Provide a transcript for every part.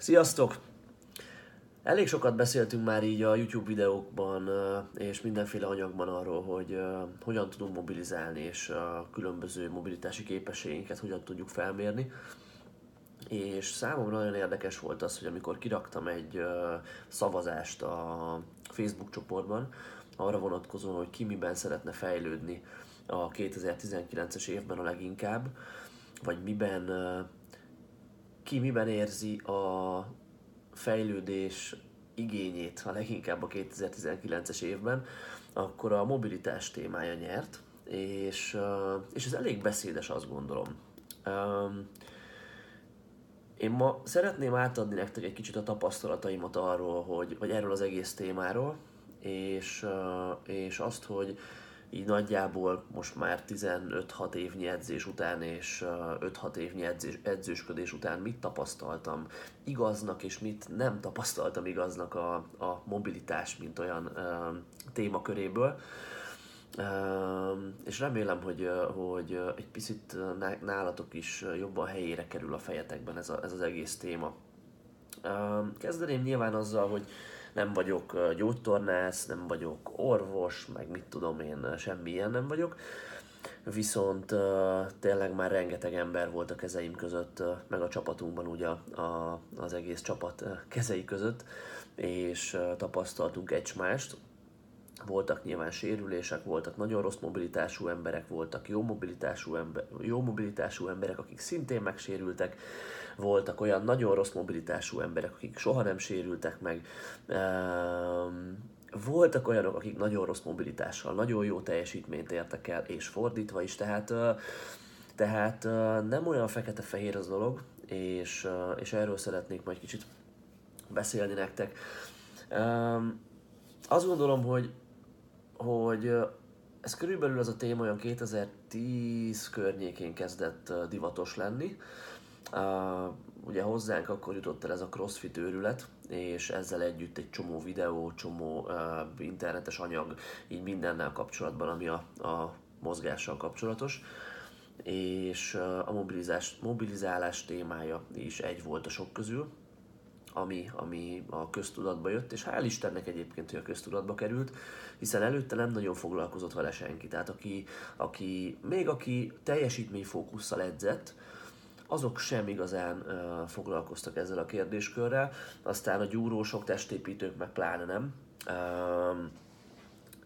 Sziasztok! Elég sokat beszéltünk már így a YouTube videókban és mindenféle anyagban arról, hogy hogyan tudunk mobilizálni, és a különböző mobilitási képességeinket hogyan tudjuk felmérni. És számomra nagyon érdekes volt az, hogy amikor kiraktam egy szavazást a Facebook csoportban, arra vonatkozóan, hogy ki miben szeretne fejlődni a 2019-es évben a leginkább, vagy miben ki miben érzi a fejlődés igényét a leginkább a 2019-es évben, akkor a mobilitás témája nyert, és, és ez elég beszédes, azt gondolom. Én ma szeretném átadni nektek egy kicsit a tapasztalataimat arról, hogy, vagy erről az egész témáról, és, és azt, hogy így nagyjából most már 15-6 évnyi edzés után és 5-6 évnyi edzés, edzősködés után mit tapasztaltam igaznak, és mit nem tapasztaltam igaznak a, a mobilitás, mint olyan uh, témaköréből. Uh, és remélem, hogy, hogy egy picit nálatok is jobban helyére kerül a fejetekben ez, a, ez az egész téma. Uh, kezdeném nyilván azzal, hogy nem vagyok gyógytornász, nem vagyok orvos, meg mit tudom én, semmilyen nem vagyok. Viszont tényleg már rengeteg ember volt a kezeim között, meg a csapatunkban ugye a, az egész csapat kezei között, és tapasztaltunk egymást. Voltak nyilván sérülések, voltak nagyon rossz mobilitású emberek, voltak jó mobilitású, ember, jó mobilitású emberek, akik szintén megsérültek, voltak olyan nagyon rossz mobilitású emberek, akik soha nem sérültek meg, voltak olyanok, akik nagyon rossz mobilitással, nagyon jó teljesítményt értek el, és fordítva is, tehát, tehát nem olyan fekete-fehér az dolog, és, és erről szeretnék majd kicsit beszélni nektek. Azt gondolom, hogy, hogy ez körülbelül az a téma olyan 2010 környékén kezdett divatos lenni, ugye hozzánk akkor jutott el ez a CrossFit őrület, és ezzel együtt egy csomó videó, csomó internetes anyag, így mindennel kapcsolatban, ami a, a mozgással kapcsolatos. És a mobilizás, mobilizálás témája is egy volt a sok közül, ami, ami a köztudatba jött, és hál' Istennek egyébként, hogy a köztudatba került, hiszen előtte nem nagyon foglalkozott vele senki. Tehát aki, aki még aki teljesítményfókusszal edzett, azok sem igazán uh, foglalkoztak ezzel a kérdéskörrel, aztán a gyúrósok, testépítők meg pláne nem. Uh,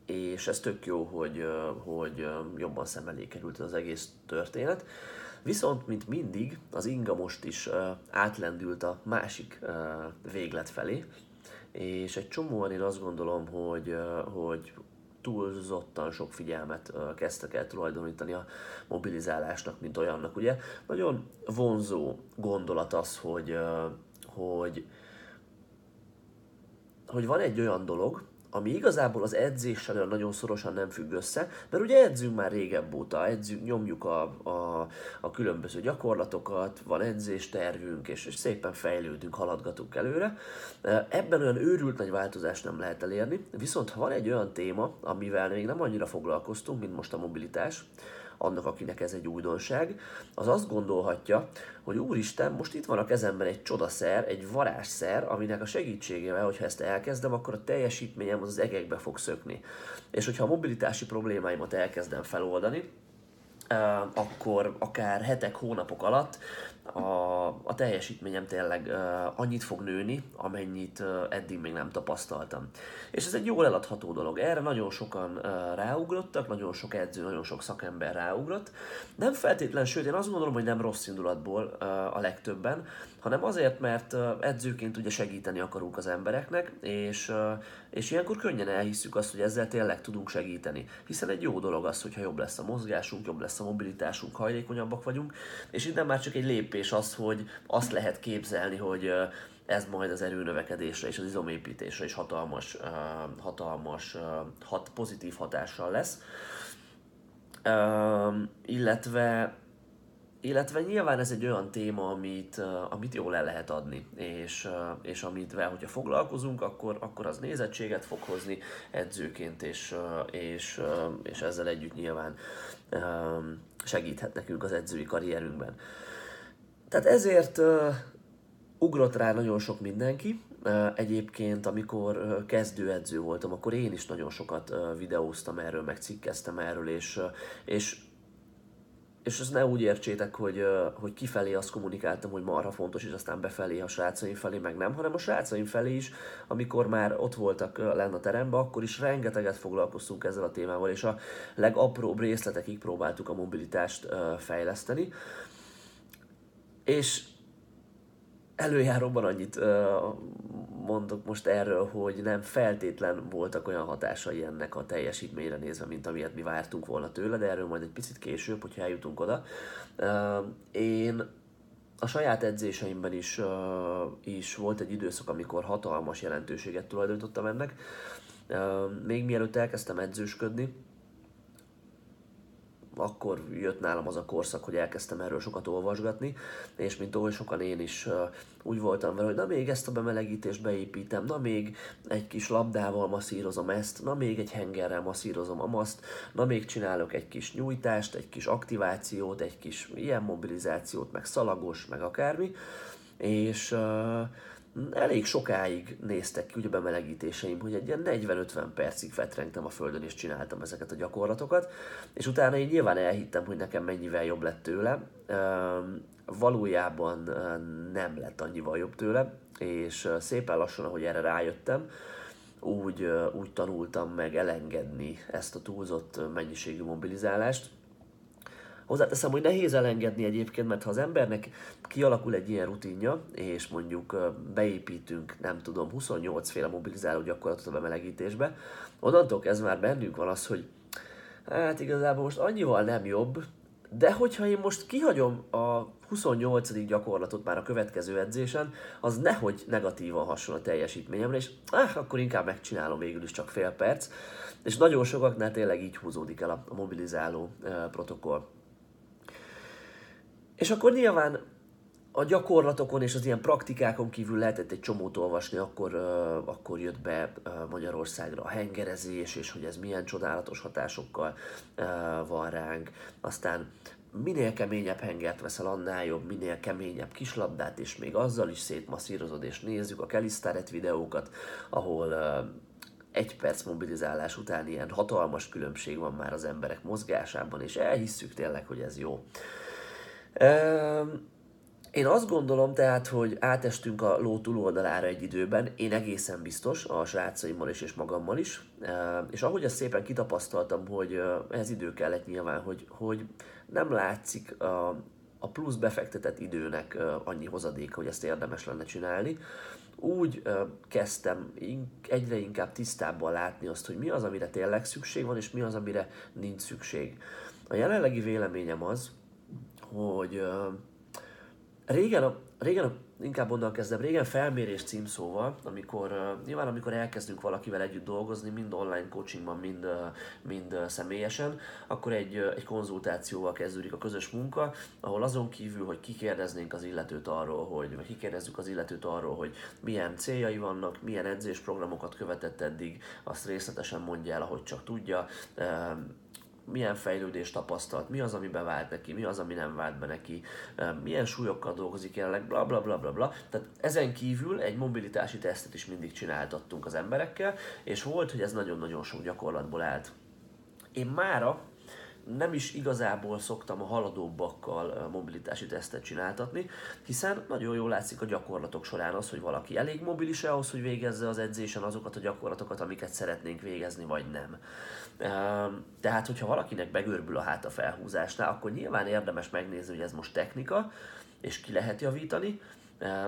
és ez tök jó, hogy, hogy jobban szem elé került az egész történet. Viszont, mint mindig, az inga most is átlendült a másik véglet felé, és egy csomóan én azt gondolom, hogy, hogy túlzottan sok figyelmet kezdtek el tulajdonítani a mobilizálásnak, mint olyannak. Ugye nagyon vonzó gondolat az, hogy, hogy, hogy van egy olyan dolog, ami igazából az edzéssel nagyon szorosan nem függ össze, mert ugye edzünk már régebb óta, edzünk, nyomjuk a, a, a különböző gyakorlatokat, van edzéstervünk, és, és szépen fejlődünk, haladgatunk előre. Ebben olyan őrült nagy változást nem lehet elérni, viszont ha van egy olyan téma, amivel még nem annyira foglalkoztunk, mint most a mobilitás, annak, akinek ez egy újdonság, az azt gondolhatja, hogy úristen, most itt van a kezemben egy csodaszer, egy varázsszer, aminek a segítségével, hogyha ezt elkezdem, akkor a teljesítményem az, az egekbe fog szökni. És hogyha a mobilitási problémáimat elkezdem feloldani, akkor akár hetek, hónapok alatt a, a teljesítményem tényleg uh, annyit fog nőni, amennyit uh, eddig még nem tapasztaltam. És ez egy jól eladható dolog. Erre nagyon sokan uh, ráugrottak, nagyon sok edző, nagyon sok szakember ráugrott. Nem feltétlen, sőt, én azt gondolom, hogy nem rossz indulatból uh, a legtöbben, hanem azért, mert edzőként ugye segíteni akarunk az embereknek, és, és ilyenkor könnyen elhisszük azt, hogy ezzel tényleg tudunk segíteni. Hiszen egy jó dolog az, hogyha jobb lesz a mozgásunk, jobb lesz a mobilitásunk, hajlékonyabbak vagyunk, és innen már csak egy lépés az, hogy azt lehet képzelni, hogy ez majd az erőnövekedésre és az izomépítésre is hatalmas, hatalmas hat, pozitív hatással lesz. illetve illetve nyilván ez egy olyan téma, amit, amit jól el lehet adni, és, és amit vel, hogyha foglalkozunk, akkor, akkor az nézettséget fog hozni edzőként, és, és, és ezzel együtt nyilván segíthet nekünk az edzői karrierünkben. Tehát ezért ugrott rá nagyon sok mindenki. Egyébként, amikor kezdőedző voltam, akkor én is nagyon sokat videóztam erről, meg cikkeztem erről, és, és és ezt ne úgy értsétek, hogy, hogy kifelé azt kommunikáltam, hogy marha fontos, és aztán befelé a srácaim felé meg nem, hanem a srácaim felé is, amikor már ott voltak lenne a teremben, akkor is rengeteget foglalkoztunk ezzel a témával, és a legapróbb részletekig próbáltuk a mobilitást fejleszteni. És előjáróban annyit mondok most erről, hogy nem feltétlen voltak olyan hatásai ennek a teljesítményre nézve, mint amilyet mi vártunk volna tőle, de erről majd egy picit később, hogyha eljutunk oda. Én a saját edzéseimben is, is volt egy időszak, amikor hatalmas jelentőséget tulajdonítottam ennek. Még mielőtt elkezdtem edzősködni, akkor jött nálam az a korszak, hogy elkezdtem erről sokat olvasgatni, és mint oly sokan én is úgy voltam vele, hogy na még ezt a bemelegítést beépítem, na még egy kis labdával masszírozom ezt, na még egy hengerrel masszírozom a na még csinálok egy kis nyújtást, egy kis aktivációt, egy kis ilyen mobilizációt, meg szalagos, meg akármi, és uh, elég sokáig néztek ki ugye bemelegítéseim, hogy egy ilyen 40-50 percig fetrengtem a földön és csináltam ezeket a gyakorlatokat, és utána én nyilván elhittem, hogy nekem mennyivel jobb lett tőle, valójában nem lett annyival jobb tőle, és szépen lassan, ahogy erre rájöttem, úgy, úgy tanultam meg elengedni ezt a túlzott mennyiségű mobilizálást, Hozzáteszem, hogy nehéz elengedni egyébként, mert ha az embernek kialakul egy ilyen rutinja, és mondjuk beépítünk, nem tudom, 28 féle mobilizáló gyakorlatot a bemelegítésbe, onnantól kezdve már bennünk van az, hogy hát igazából most annyival nem jobb, de hogyha én most kihagyom a 28. gyakorlatot már a következő edzésen, az nehogy negatívan hason a teljesítményemre, és ah, akkor inkább megcsinálom végül is csak fél perc. És nagyon sokaknál tényleg így húzódik el a, mobilizáló protokoll. És akkor nyilván a gyakorlatokon és az ilyen praktikákon kívül lehetett egy csomót olvasni, akkor, uh, akkor jött be uh, Magyarországra a hengerezés, és hogy ez milyen csodálatos hatásokkal uh, van ránk. Aztán minél keményebb hengert veszel, annál jobb, minél keményebb kislabdát, és még azzal is szétmasszírozod, és nézzük a Kelisztáret videókat, ahol uh, egy perc mobilizálás után ilyen hatalmas különbség van már az emberek mozgásában, és elhisszük tényleg, hogy ez jó. Én azt gondolom tehát, hogy átestünk a ló túloldalára egy időben, én egészen biztos, a srácaimmal is és magammal is, és ahogy ezt szépen kitapasztaltam, hogy ez idő kellett nyilván, hogy, hogy nem látszik a, a plusz befektetett időnek annyi hozadék, hogy ezt érdemes lenne csinálni, úgy kezdtem egyre inkább tisztábban látni azt, hogy mi az, amire tényleg szükség van, és mi az, amire nincs szükség. A jelenlegi véleményem az, hogy régen, a, régen a, inkább onnan kezdem, régen felmérés címszóval, amikor nyilván amikor elkezdünk valakivel együtt dolgozni, mind online coachingban, mind, mind személyesen, akkor egy, egy konzultációval kezdődik a közös munka, ahol azon kívül, hogy kikérdeznénk az illetőt arról, hogy, vagy kikérdezzük az illetőt arról, hogy milyen céljai vannak, milyen edzésprogramokat követett eddig, azt részletesen mondja el, ahogy csak tudja, milyen fejlődést tapasztalt, mi az, ami bevált neki, mi az, ami nem vált be neki, milyen súlyokkal dolgozik jelenleg, bla bla bla bla bla. Tehát ezen kívül egy mobilitási tesztet is mindig csináltattunk az emberekkel, és volt, hogy ez nagyon-nagyon sok gyakorlatból állt. Én mára nem is igazából szoktam a haladóbbakkal mobilitási tesztet csináltatni, hiszen nagyon jól látszik a gyakorlatok során az, hogy valaki elég mobilis ahhoz, hogy végezze az edzésen azokat a gyakorlatokat, amiket szeretnénk végezni, vagy nem. Tehát, hogyha valakinek begörbül a hát a felhúzásnál, akkor nyilván érdemes megnézni, hogy ez most technika, és ki lehet javítani,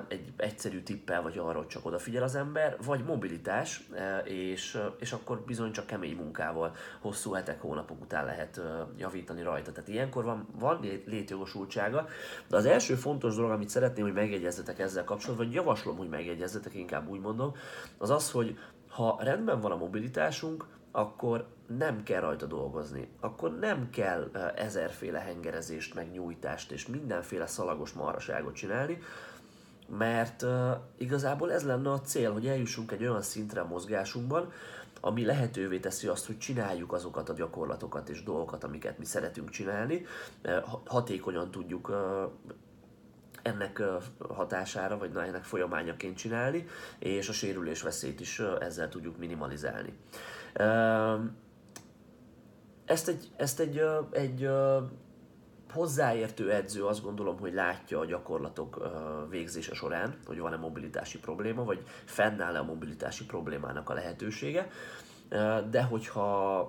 egy egyszerű tippel, vagy arra, hogy csak odafigyel az ember, vagy mobilitás, és, és akkor bizony csak kemény munkával hosszú hetek, hónapok után lehet javítani rajta. Tehát ilyenkor van, van létjogosultsága, de az első fontos dolog, amit szeretném, hogy megjegyezzetek ezzel kapcsolatban, vagy javaslom, hogy megjegyezzetek, inkább úgy mondom, az az, hogy ha rendben van a mobilitásunk, akkor nem kell rajta dolgozni. Akkor nem kell ezerféle hengerezést, meg nyújtást és mindenféle szalagos maraságot csinálni, mert uh, igazából ez lenne a cél, hogy eljussunk egy olyan szintre a mozgásunkban, ami lehetővé teszi azt, hogy csináljuk azokat a gyakorlatokat és dolgokat, amiket mi szeretünk csinálni, hatékonyan tudjuk ennek hatására, vagy ennek folyamányaként csinálni, és a sérülés veszélyt is ezzel tudjuk minimalizálni. Ezt egy, ezt egy, egy hozzáértő edző azt gondolom, hogy látja a gyakorlatok végzése során, hogy van-e mobilitási probléma, vagy fennáll-e a mobilitási problémának a lehetősége. De hogyha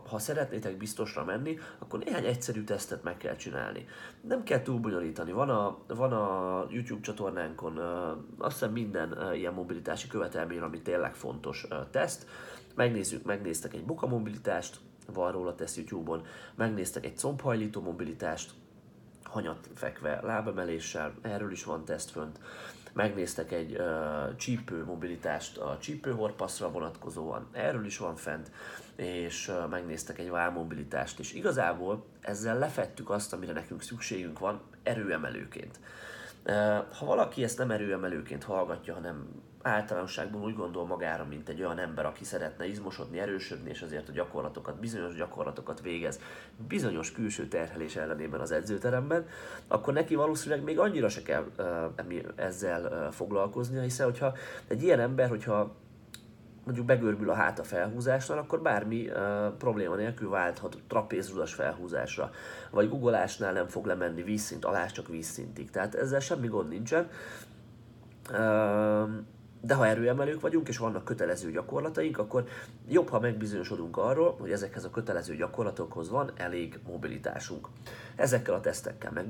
ha szeretnétek biztosra menni, akkor néhány egyszerű tesztet meg kell csinálni. Nem kell túl bonyolítani. Van a, van a YouTube csatornánkon azt hiszem minden ilyen mobilitási követelmény, ami tényleg fontos teszt. Megnézzük, megnéztek egy buka mobilitást, van róla teszt YouTube-on, megnéztek egy combhajlító mobilitást, hanyat fekve lábemeléssel, erről is van teszt fönt. Megnéztek egy uh, csípő mobilitást a csípőhorpaszra vonatkozóan, erről is van fent, és uh, megnéztek egy válmobilitást, és igazából ezzel lefettük azt, amire nekünk szükségünk van erőemelőként. Uh, ha valaki ezt nem erőemelőként hallgatja, hanem általánosságban úgy gondol magára, mint egy olyan ember, aki szeretne izmosodni, erősödni, és azért a gyakorlatokat, bizonyos gyakorlatokat végez bizonyos külső terhelés ellenében az edzőteremben, akkor neki valószínűleg még annyira se kell ezzel foglalkoznia, hiszen hogyha egy ilyen ember, hogyha mondjuk begörbül a háta felhúzásnál, akkor bármi uh, probléma nélkül válthat trapézrudas felhúzásra, vagy guggolásnál nem fog lemenni vízszint alá, csak vízszintig. Tehát ezzel semmi gond nincsen. Uh, de ha erőemelők vagyunk, és vannak kötelező gyakorlataink, akkor jobb, ha megbizonyosodunk arról, hogy ezekhez a kötelező gyakorlatokhoz van elég mobilitásunk. Ezekkel a tesztekkel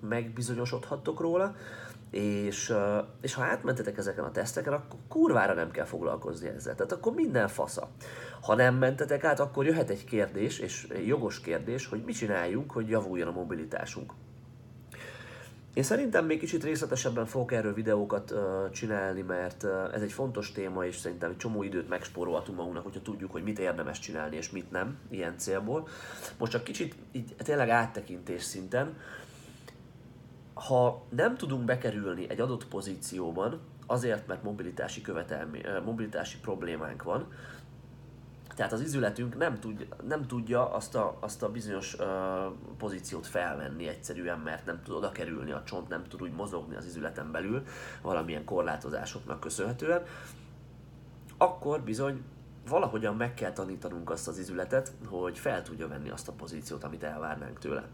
megbizonyosodhattok róla, és, és ha átmentetek ezeken a teszteken, akkor kurvára nem kell foglalkozni ezzel. Tehát akkor minden fasza. Ha nem mentetek át, akkor jöhet egy kérdés, és jogos kérdés, hogy mit csináljunk, hogy javuljon a mobilitásunk. Én szerintem még kicsit részletesebben fogok erről videókat uh, csinálni, mert uh, ez egy fontos téma, és szerintem egy csomó időt megspórolhatunk magunknak, hogyha tudjuk, hogy mit érdemes csinálni, és mit nem, ilyen célból. Most csak kicsit így tényleg áttekintés szinten, ha nem tudunk bekerülni egy adott pozícióban, azért, mert mobilitási, követelmi, mobilitási problémánk van, tehát az izületünk nem, tud, nem tudja azt a, azt a bizonyos uh, pozíciót felvenni egyszerűen, mert nem tud oda kerülni a csont, nem tud úgy mozogni az izületen belül valamilyen korlátozásoknak köszönhetően, akkor bizony valahogyan meg kell tanítanunk azt az izületet, hogy fel tudja venni azt a pozíciót, amit elvárnánk tőle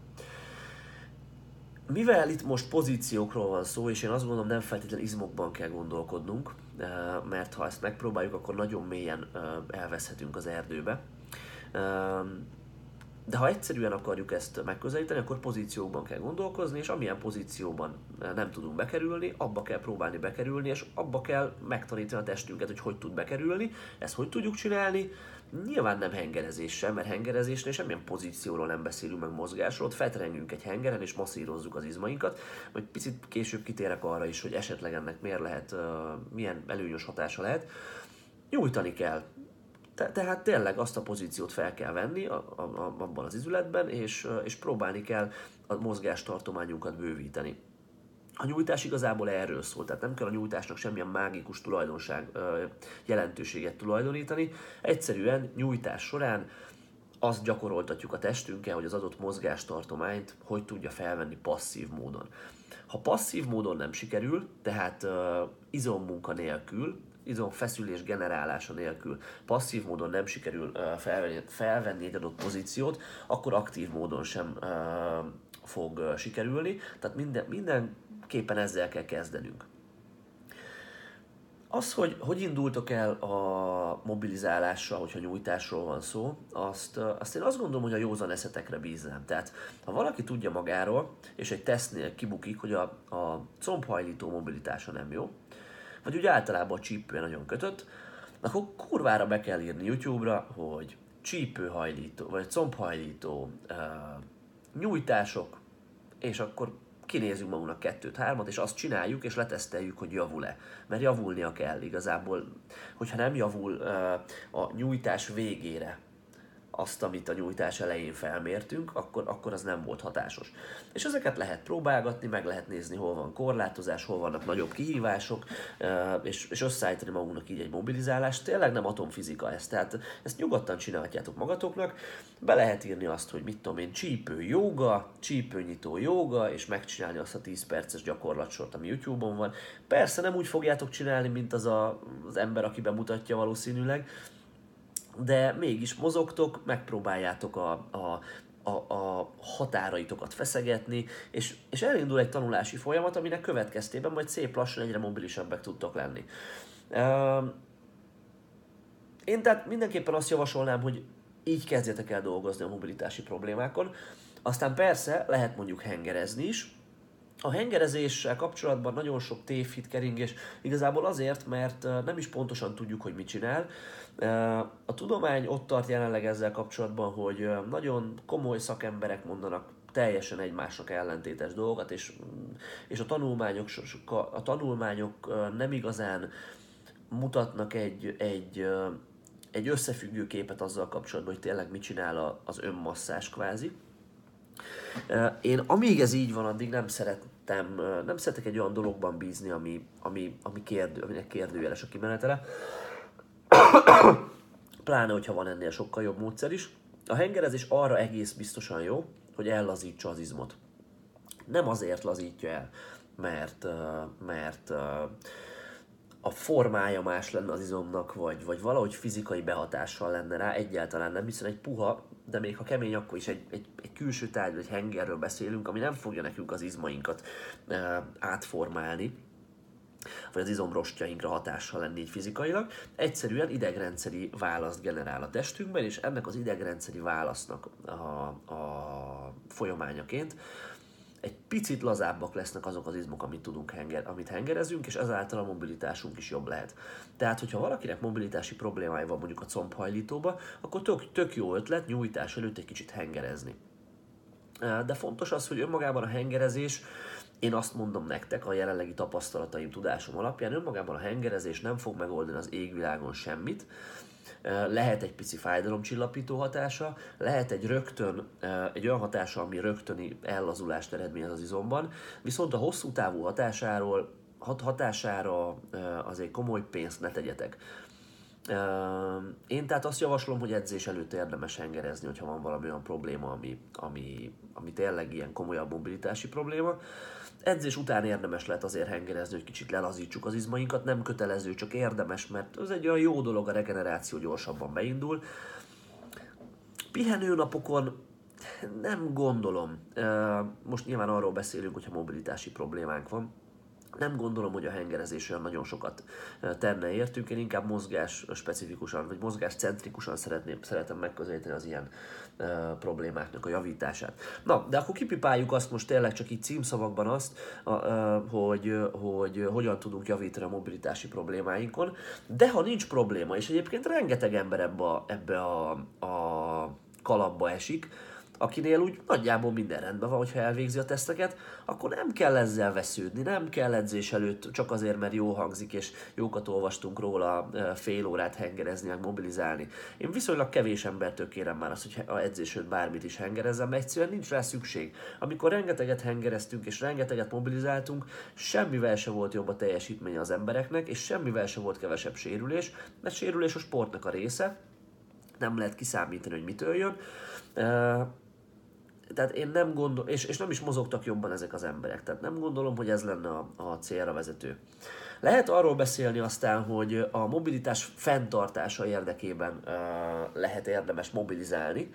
mivel itt most pozíciókról van szó, és én azt gondolom nem feltétlenül izmokban kell gondolkodnunk, eh, mert ha ezt megpróbáljuk, akkor nagyon mélyen eh, elveszhetünk az erdőbe. De ha egyszerűen akarjuk ezt megközelíteni, akkor pozíciókban kell gondolkozni, és amilyen pozícióban nem tudunk bekerülni, abba kell próbálni bekerülni, és abba kell megtanítani a testünket, hogy hogy tud bekerülni, ezt hogy tudjuk csinálni, Nyilván nem hengerezéssel, mert hengerezésnél semmilyen pozícióról nem beszélünk meg mozgásról, ott felterengünk egy hengeren és masszírozzuk az izmainkat, majd picit később kitérek arra is, hogy esetleg ennek miért lehet, milyen előnyös hatása lehet. Nyújtani kell, te, tehát tényleg azt a pozíciót fel kell venni a, a, a, abban az izületben, és, és próbálni kell a mozgástartományunkat bővíteni. A nyújtás igazából erről szól, tehát nem kell a nyújtásnak semmilyen mágikus tulajdonság, jelentőséget tulajdonítani. Egyszerűen nyújtás során azt gyakoroltatjuk a testünkkel, hogy az adott mozgástartományt hogy tudja felvenni passzív módon. Ha passzív módon nem sikerül, tehát uh, izommunka nélkül, izomfeszülés generálása nélkül passzív módon nem sikerül felvenni, felvenni egy adott pozíciót, akkor aktív módon sem fog sikerülni. Tehát minden, minden képen ezzel kell kezdenünk. Az, hogy hogy indultok el a mobilizálással, hogyha nyújtásról van szó, azt, azt én azt gondolom, hogy a józan eszetekre bíznám. Tehát, ha valaki tudja magáról, és egy tesztnél kibukik, hogy a, a combhajlító mobilitása nem jó, vagy úgy általában a csípő nagyon kötött, akkor kurvára be kell írni YouTube-ra, hogy csípőhajlító, vagy combhajlító nyújtások, és akkor kinézünk magunknak kettőt, hármat, és azt csináljuk, és leteszteljük, hogy javul-e. Mert javulnia kell igazából. Hogyha nem javul a nyújtás végére, azt, amit a nyújtás elején felmértünk, akkor, akkor az nem volt hatásos. És ezeket lehet próbálgatni, meg lehet nézni, hol van korlátozás, hol vannak nagyobb kihívások, és, és összeállítani magunknak így egy mobilizálást. Tényleg nem atomfizika ez, tehát ezt nyugodtan csinálhatjátok magatoknak. Be lehet írni azt, hogy mit tudom én, csípő joga, csípőnyitó joga, és megcsinálni azt a 10 perces gyakorlatsort, ami YouTube-on van. Persze nem úgy fogjátok csinálni, mint az a, az ember, aki bemutatja valószínűleg, de mégis mozogtok, megpróbáljátok a, a, a, a határaitokat feszegetni, és, és elindul egy tanulási folyamat, aminek következtében majd szép lassan egyre mobilisebbek tudtok lenni. Én tehát mindenképpen azt javasolnám, hogy így kezdjetek el dolgozni a mobilitási problémákon. Aztán persze lehet mondjuk hengerezni is, a hengerezéssel kapcsolatban nagyon sok tévhit keringés, igazából azért, mert nem is pontosan tudjuk, hogy mit csinál. A tudomány ott tart jelenleg ezzel kapcsolatban, hogy nagyon komoly szakemberek mondanak teljesen egymásnak ellentétes dolgokat, és, és a, tanulmányok, a tanulmányok nem igazán mutatnak egy, egy, egy összefüggő képet azzal kapcsolatban, hogy tényleg mit csinál az önmasszás kvázi. Én amíg ez így van, addig nem szerettem, nem szeretek egy olyan dologban bízni, ami, ami, ami kérdő, aminek kérdőjeles a kimenetele. Pláne, hogyha van ennél sokkal jobb módszer is. A hengerezés arra egész biztosan jó, hogy ellazítsa az izmot. Nem azért lazítja el, mert, mert a formája más lenne az izomnak, vagy, vagy valahogy fizikai behatással lenne rá, egyáltalán nem, hiszen egy puha, de még ha kemény, akkor is egy, egy, egy külső tárgy, vagy hengerről beszélünk, ami nem fogja nekünk az izmainkat e, átformálni, vagy az izomrostjainkra hatással lenni így fizikailag, egyszerűen idegrendszeri választ generál a testünkben, és ennek az idegrendszeri válasznak a, a folyamányaként egy picit lazábbak lesznek azok az izmok, amit tudunk henger, amit hengerezünk, és ezáltal a mobilitásunk is jobb lehet. Tehát, hogyha valakinek mobilitási problémája van mondjuk a combhajlítóba, akkor tök, tök jó ötlet nyújtás előtt egy kicsit hengerezni. De fontos az, hogy önmagában a hengerezés, én azt mondom nektek a jelenlegi tapasztalataim, tudásom alapján, önmagában a hengerezés nem fog megoldani az égvilágon semmit, lehet egy pici fájdalomcsillapító hatása, lehet egy rögtön, egy olyan hatása, ami rögtöni ellazulást eredményez az izomban, viszont a hosszú távú hatásáról, hat hatására azért komoly pénzt ne tegyetek. Én tehát azt javaslom, hogy edzés előtt érdemes hengerezni, hogyha van valami olyan probléma, ami, ami, ami tényleg ilyen komolyabb mobilitási probléma. Edzés után érdemes lehet azért hengerezni, hogy kicsit lelazítsuk az izmainkat, nem kötelező, csak érdemes, mert ez egy olyan jó dolog, a regeneráció gyorsabban beindul. Pihenő napokon nem gondolom, most nyilván arról beszélünk, hogyha mobilitási problémánk van, nem gondolom, hogy a hengerezés olyan nagyon sokat tenne értünk, én inkább mozgás specifikusan, vagy mozgás centrikusan szeretném, szeretem megközelíteni az ilyen uh, problémáknak a javítását. Na, de akkor kipipáljuk azt most tényleg csak így címszavakban azt, uh, hogy, hogy hogyan tudunk javítani a mobilitási problémáinkon, de ha nincs probléma, és egyébként rengeteg ember ebbe a, ebbe a, a kalapba esik, akinél úgy nagyjából minden rendben van, hogyha elvégzi a teszteket, akkor nem kell ezzel vesződni, nem kell edzés előtt csak azért, mert jó hangzik, és jókat olvastunk róla fél órát hengerezni, meg mobilizálni. Én viszonylag kevés embertől kérem már azt, hogy a edzés bármit is hengerezzem, mert egyszerűen nincs rá szükség. Amikor rengeteget hengereztünk és rengeteget mobilizáltunk, semmivel se volt jobb a teljesítménye az embereknek, és semmivel se volt kevesebb sérülés, mert sérülés a sportnak a része, nem lehet kiszámítani, hogy mitől jön tehát én nem gondolom, és, és nem is mozogtak jobban ezek az emberek, tehát nem gondolom, hogy ez lenne a, a célra vezető. Lehet arról beszélni aztán, hogy a mobilitás fenntartása érdekében uh, lehet érdemes mobilizálni.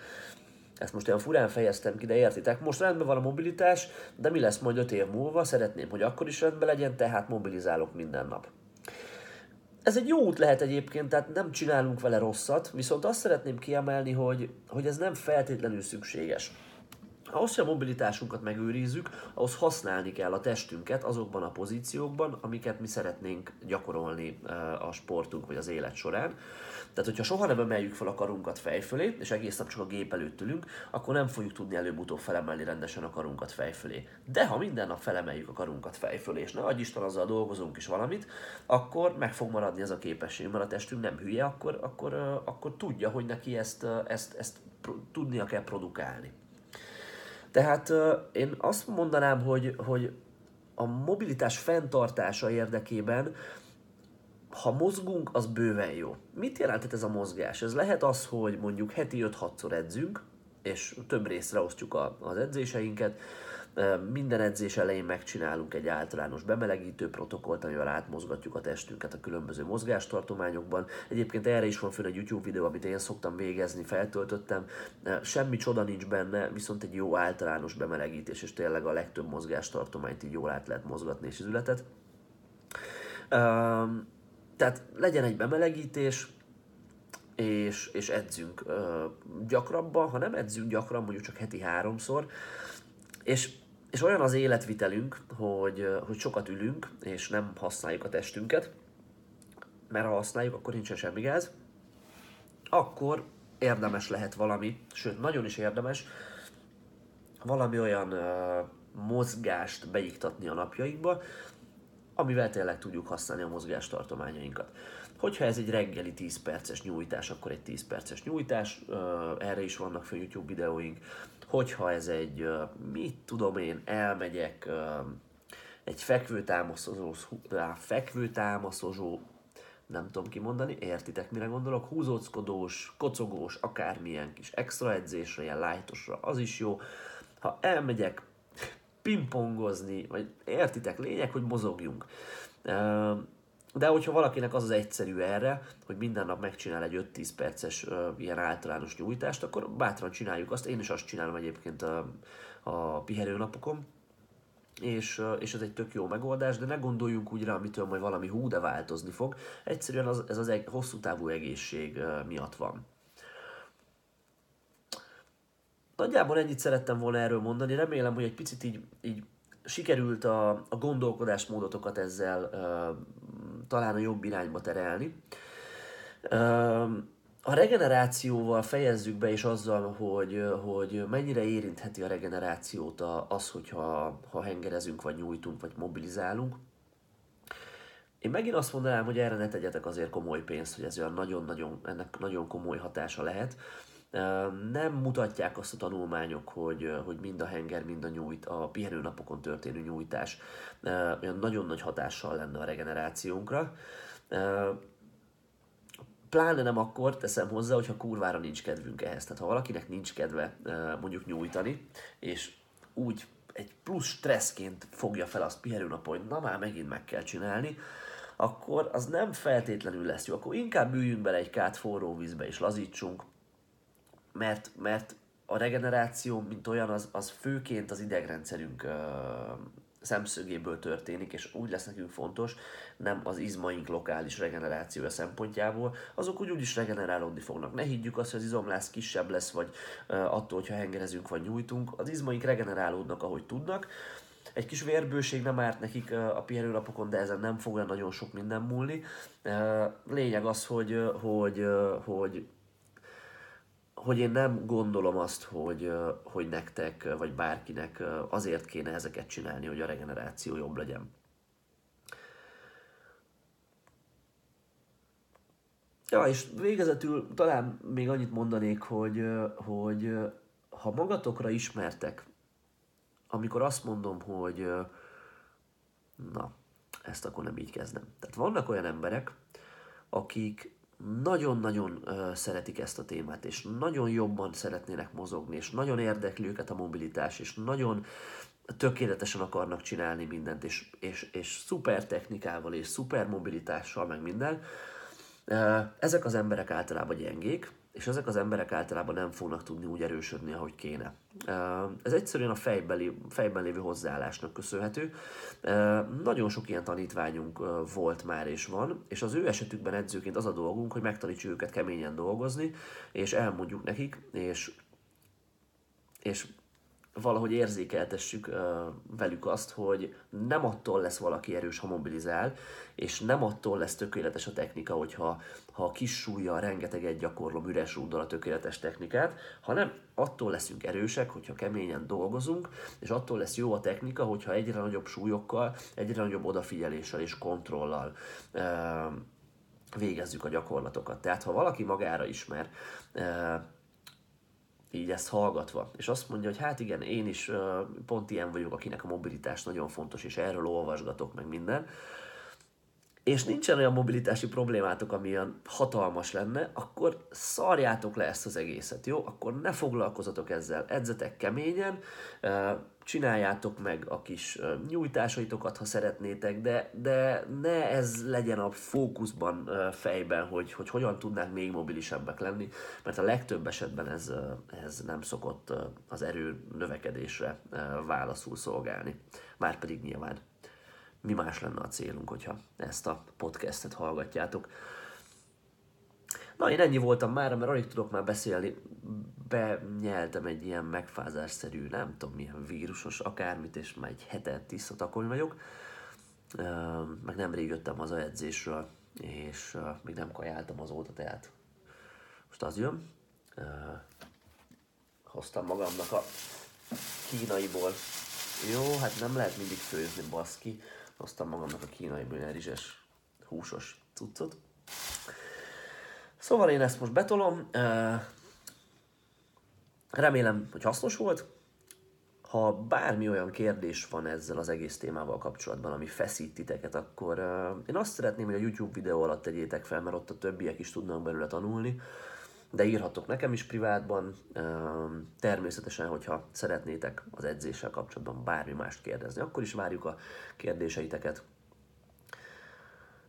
Ezt most olyan furán fejeztem ki, de értitek. Most rendben van a mobilitás, de mi lesz majd 5 év múlva? Szeretném, hogy akkor is rendben legyen, tehát mobilizálok minden nap. Ez egy jó út lehet egyébként, tehát nem csinálunk vele rosszat, viszont azt szeretném kiemelni, hogy, hogy ez nem feltétlenül szükséges ahhoz, hogy a mobilitásunkat megőrizzük, ahhoz használni kell a testünket azokban a pozíciókban, amiket mi szeretnénk gyakorolni a sportunk vagy az élet során. Tehát, hogyha soha nem emeljük fel a karunkat fejfölé, és egész nap csak a gép előtt ülünk, akkor nem fogjuk tudni előbb-utóbb felemelni rendesen a karunkat fejfölé. De ha minden nap felemeljük a karunkat fejfölé, és ne adj Isten azzal dolgozunk is valamit, akkor meg fog maradni ez a képesség, mert a testünk nem hülye, akkor, akkor, akkor tudja, hogy neki ezt, ezt, ezt tudnia kell produkálni. Tehát én azt mondanám, hogy, hogy a mobilitás fenntartása érdekében ha mozgunk, az bőven jó. Mit jelentett ez a mozgás? Ez lehet az, hogy mondjuk heti 5-6-szor edzünk, és több részre osztjuk a, az edzéseinket. Minden edzés elején megcsinálunk egy általános bemelegítő protokollt, amivel átmozgatjuk a testünket a különböző mozgástartományokban. Egyébként erre is van föl egy YouTube videó, amit én szoktam végezni, feltöltöttem. Semmi csoda nincs benne, viszont egy jó általános bemelegítés, és tényleg a legtöbb mozgástartományt így jól át lehet mozgatni és üzletet. Tehát legyen egy bemelegítés, és, és edzünk gyakrabban, ha nem edzünk gyakran, mondjuk csak heti háromszor, és, és olyan az életvitelünk, hogy, hogy sokat ülünk, és nem használjuk a testünket, mert ha használjuk, akkor nincsen semmi gáz, akkor érdemes lehet valami, sőt, nagyon is érdemes, valami olyan ö, mozgást beiktatni a napjainkba, amivel tényleg tudjuk használni a mozgástartományainkat. Hogyha ez egy reggeli 10 perces nyújtás, akkor egy 10 perces nyújtás, erre is vannak fel YouTube videóink. Hogyha ez egy, mit tudom én, elmegyek egy fekvőtámaszozó, fekvőtámaszozó, nem tudom kimondani, értitek mire gondolok, húzóckodós, kocogós, akármilyen kis extra edzésre, ilyen lájtosra, az is jó. Ha elmegyek pingpongozni, vagy értitek, lényeg, hogy mozogjunk. De hogyha valakinek az az egyszerű erre, hogy minden nap megcsinál egy 5-10 perces ilyen általános nyújtást, akkor bátran csináljuk azt. Én is azt csinálom egyébként a, a pihenőnapokon, és, és ez egy tök jó megoldás, de ne gondoljunk úgy rá, amitől majd valami hú, de változni fog. Egyszerűen az, ez az egy hosszú távú egészség miatt van. Nagyjából ennyit szerettem volna erről mondani, remélem, hogy egy picit így, így sikerült a, a gondolkodásmódotokat ezzel uh, talán a jobb irányba terelni. Uh, a regenerációval fejezzük be, és azzal, hogy, hogy mennyire érintheti a regenerációt az, hogyha ha hengerezünk, vagy nyújtunk, vagy mobilizálunk. Én megint azt mondanám, hogy erre ne tegyetek azért komoly pénzt, hogy ez olyan nagyon-nagyon, ennek nagyon komoly hatása lehet nem mutatják azt a tanulmányok, hogy, hogy mind a henger, mind a nyújt, a pihenőnapokon történő nyújtás olyan nagyon nagy hatással lenne a regenerációnkra. Pláne nem akkor teszem hozzá, hogyha kurvára nincs kedvünk ehhez. Tehát ha valakinek nincs kedve mondjuk nyújtani, és úgy egy plusz stresszként fogja fel azt pihenőnapon, hogy na már megint meg kell csinálni, akkor az nem feltétlenül lesz jó. Akkor inkább üljünk bele egy kát forró vízbe és lazítsunk, mert, mert a regeneráció, mint olyan, az, az főként az idegrendszerünk uh, szemszögéből történik, és úgy lesz nekünk fontos, nem az izmaink lokális regenerációja szempontjából, azok úgy is regenerálódni fognak. Ne higgyük azt, hogy az izomlász kisebb lesz, vagy uh, attól, hogyha hengerezünk, vagy nyújtunk. Az izmaink regenerálódnak, ahogy tudnak. Egy kis vérbőség nem árt nekik a pihenőnapokon, de ezen nem fog nagyon sok minden múlni. Lényeg az, hogy, hogy, hogy hogy én nem gondolom azt, hogy, hogy nektek, vagy bárkinek azért kéne ezeket csinálni, hogy a regeneráció jobb legyen. Ja, és végezetül talán még annyit mondanék, hogy, hogy ha magatokra ismertek, amikor azt mondom, hogy na, ezt akkor nem így kezdem. Tehát vannak olyan emberek, akik nagyon-nagyon uh, szeretik ezt a témát, és nagyon jobban szeretnének mozogni, és nagyon érdekli őket a mobilitás, és nagyon tökéletesen akarnak csinálni mindent, és, és, és szuper technikával, és szuper mobilitással, meg minden. Ezek az emberek általában gyengék, és ezek az emberek általában nem fognak tudni úgy erősödni, ahogy kéne. Ez egyszerűen a fejben, fejben lévő hozzáállásnak köszönhető. Nagyon sok ilyen tanítványunk volt már és van, és az ő esetükben edzőként az a dolgunk, hogy megtanítsuk őket keményen dolgozni, és elmondjuk nekik, és, és valahogy érzékeltessük velük azt, hogy nem attól lesz valaki erős, ha mobilizál, és nem attól lesz tökéletes a technika, hogyha ha kis súlya, rengeteget gyakorlom, üres rúddal a tökéletes technikát, hanem attól leszünk erősek, hogyha keményen dolgozunk, és attól lesz jó a technika, hogyha egyre nagyobb súlyokkal, egyre nagyobb odafigyeléssel és kontrollal végezzük a gyakorlatokat. Tehát ha valaki magára ismer, így ezt hallgatva, és azt mondja, hogy hát igen, én is pont ilyen vagyok, akinek a mobilitás nagyon fontos, és erről olvasgatok meg minden, és nincsen olyan mobilitási problémátok, ami ilyen hatalmas lenne, akkor szarjátok le ezt az egészet, jó? Akkor ne foglalkozatok ezzel, edzetek keményen, csináljátok meg a kis nyújtásaitokat, ha szeretnétek, de, de ne ez legyen a fókuszban fejben, hogy, hogy hogyan tudnánk még mobilisebbek lenni, mert a legtöbb esetben ez, ez nem szokott az erő növekedésre válaszul szolgálni. Márpedig nyilván mi más lenne a célunk, hogyha ezt a podcastet hallgatjátok. Na, én ennyi voltam már, mert alig tudok már beszélni. Benyeltem egy ilyen megfázásszerű, nem tudom milyen vírusos akármit, és már egy hetet tiszta vagyok. Meg nemrég jöttem az edzésről, és még nem kajáltam azóta, tehát most az jön. Hoztam magamnak a kínaiból. Jó, hát nem lehet mindig főzni, baszki. Hoztam magamnak a kínai rizses, húsos cuccot. Szóval én ezt most betolom. Remélem, hogy hasznos volt. Ha bármi olyan kérdés van ezzel az egész témával kapcsolatban, ami feszít titeket, akkor én azt szeretném, hogy a YouTube videó alatt tegyétek fel, mert ott a többiek is tudnak belőle tanulni de írhatok nekem is privátban. Természetesen, hogyha szeretnétek az edzéssel kapcsolatban bármi mást kérdezni, akkor is várjuk a kérdéseiteket.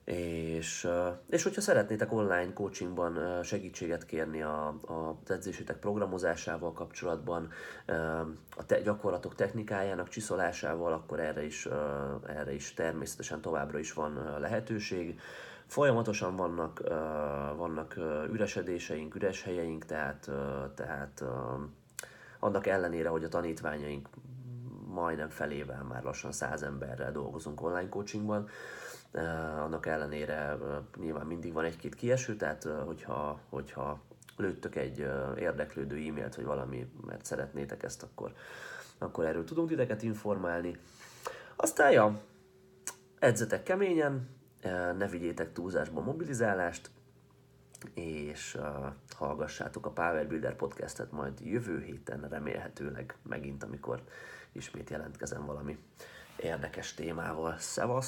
És, és hogyha szeretnétek online coachingban segítséget kérni a, a edzésétek programozásával kapcsolatban, a te, gyakorlatok technikájának csiszolásával, akkor erre is, erre is természetesen továbbra is van lehetőség. Folyamatosan vannak, vannak üresedéseink, üres helyeink, tehát, tehát annak ellenére, hogy a tanítványaink majdnem felével már lassan száz emberrel dolgozunk online coachingban, annak ellenére nyilván mindig van egy-két kieső, tehát hogyha, hogyha lőttök egy érdeklődő e-mailt, vagy valami, mert szeretnétek ezt, akkor, akkor erről tudunk titeket informálni. Aztán, ja, edzetek keményen, ne vigyétek túlzásba a mobilizálást, és uh, hallgassátok a Power Builder podcastet majd jövő héten remélhetőleg megint, amikor ismét jelentkezem valami érdekes témával. Szevaszt!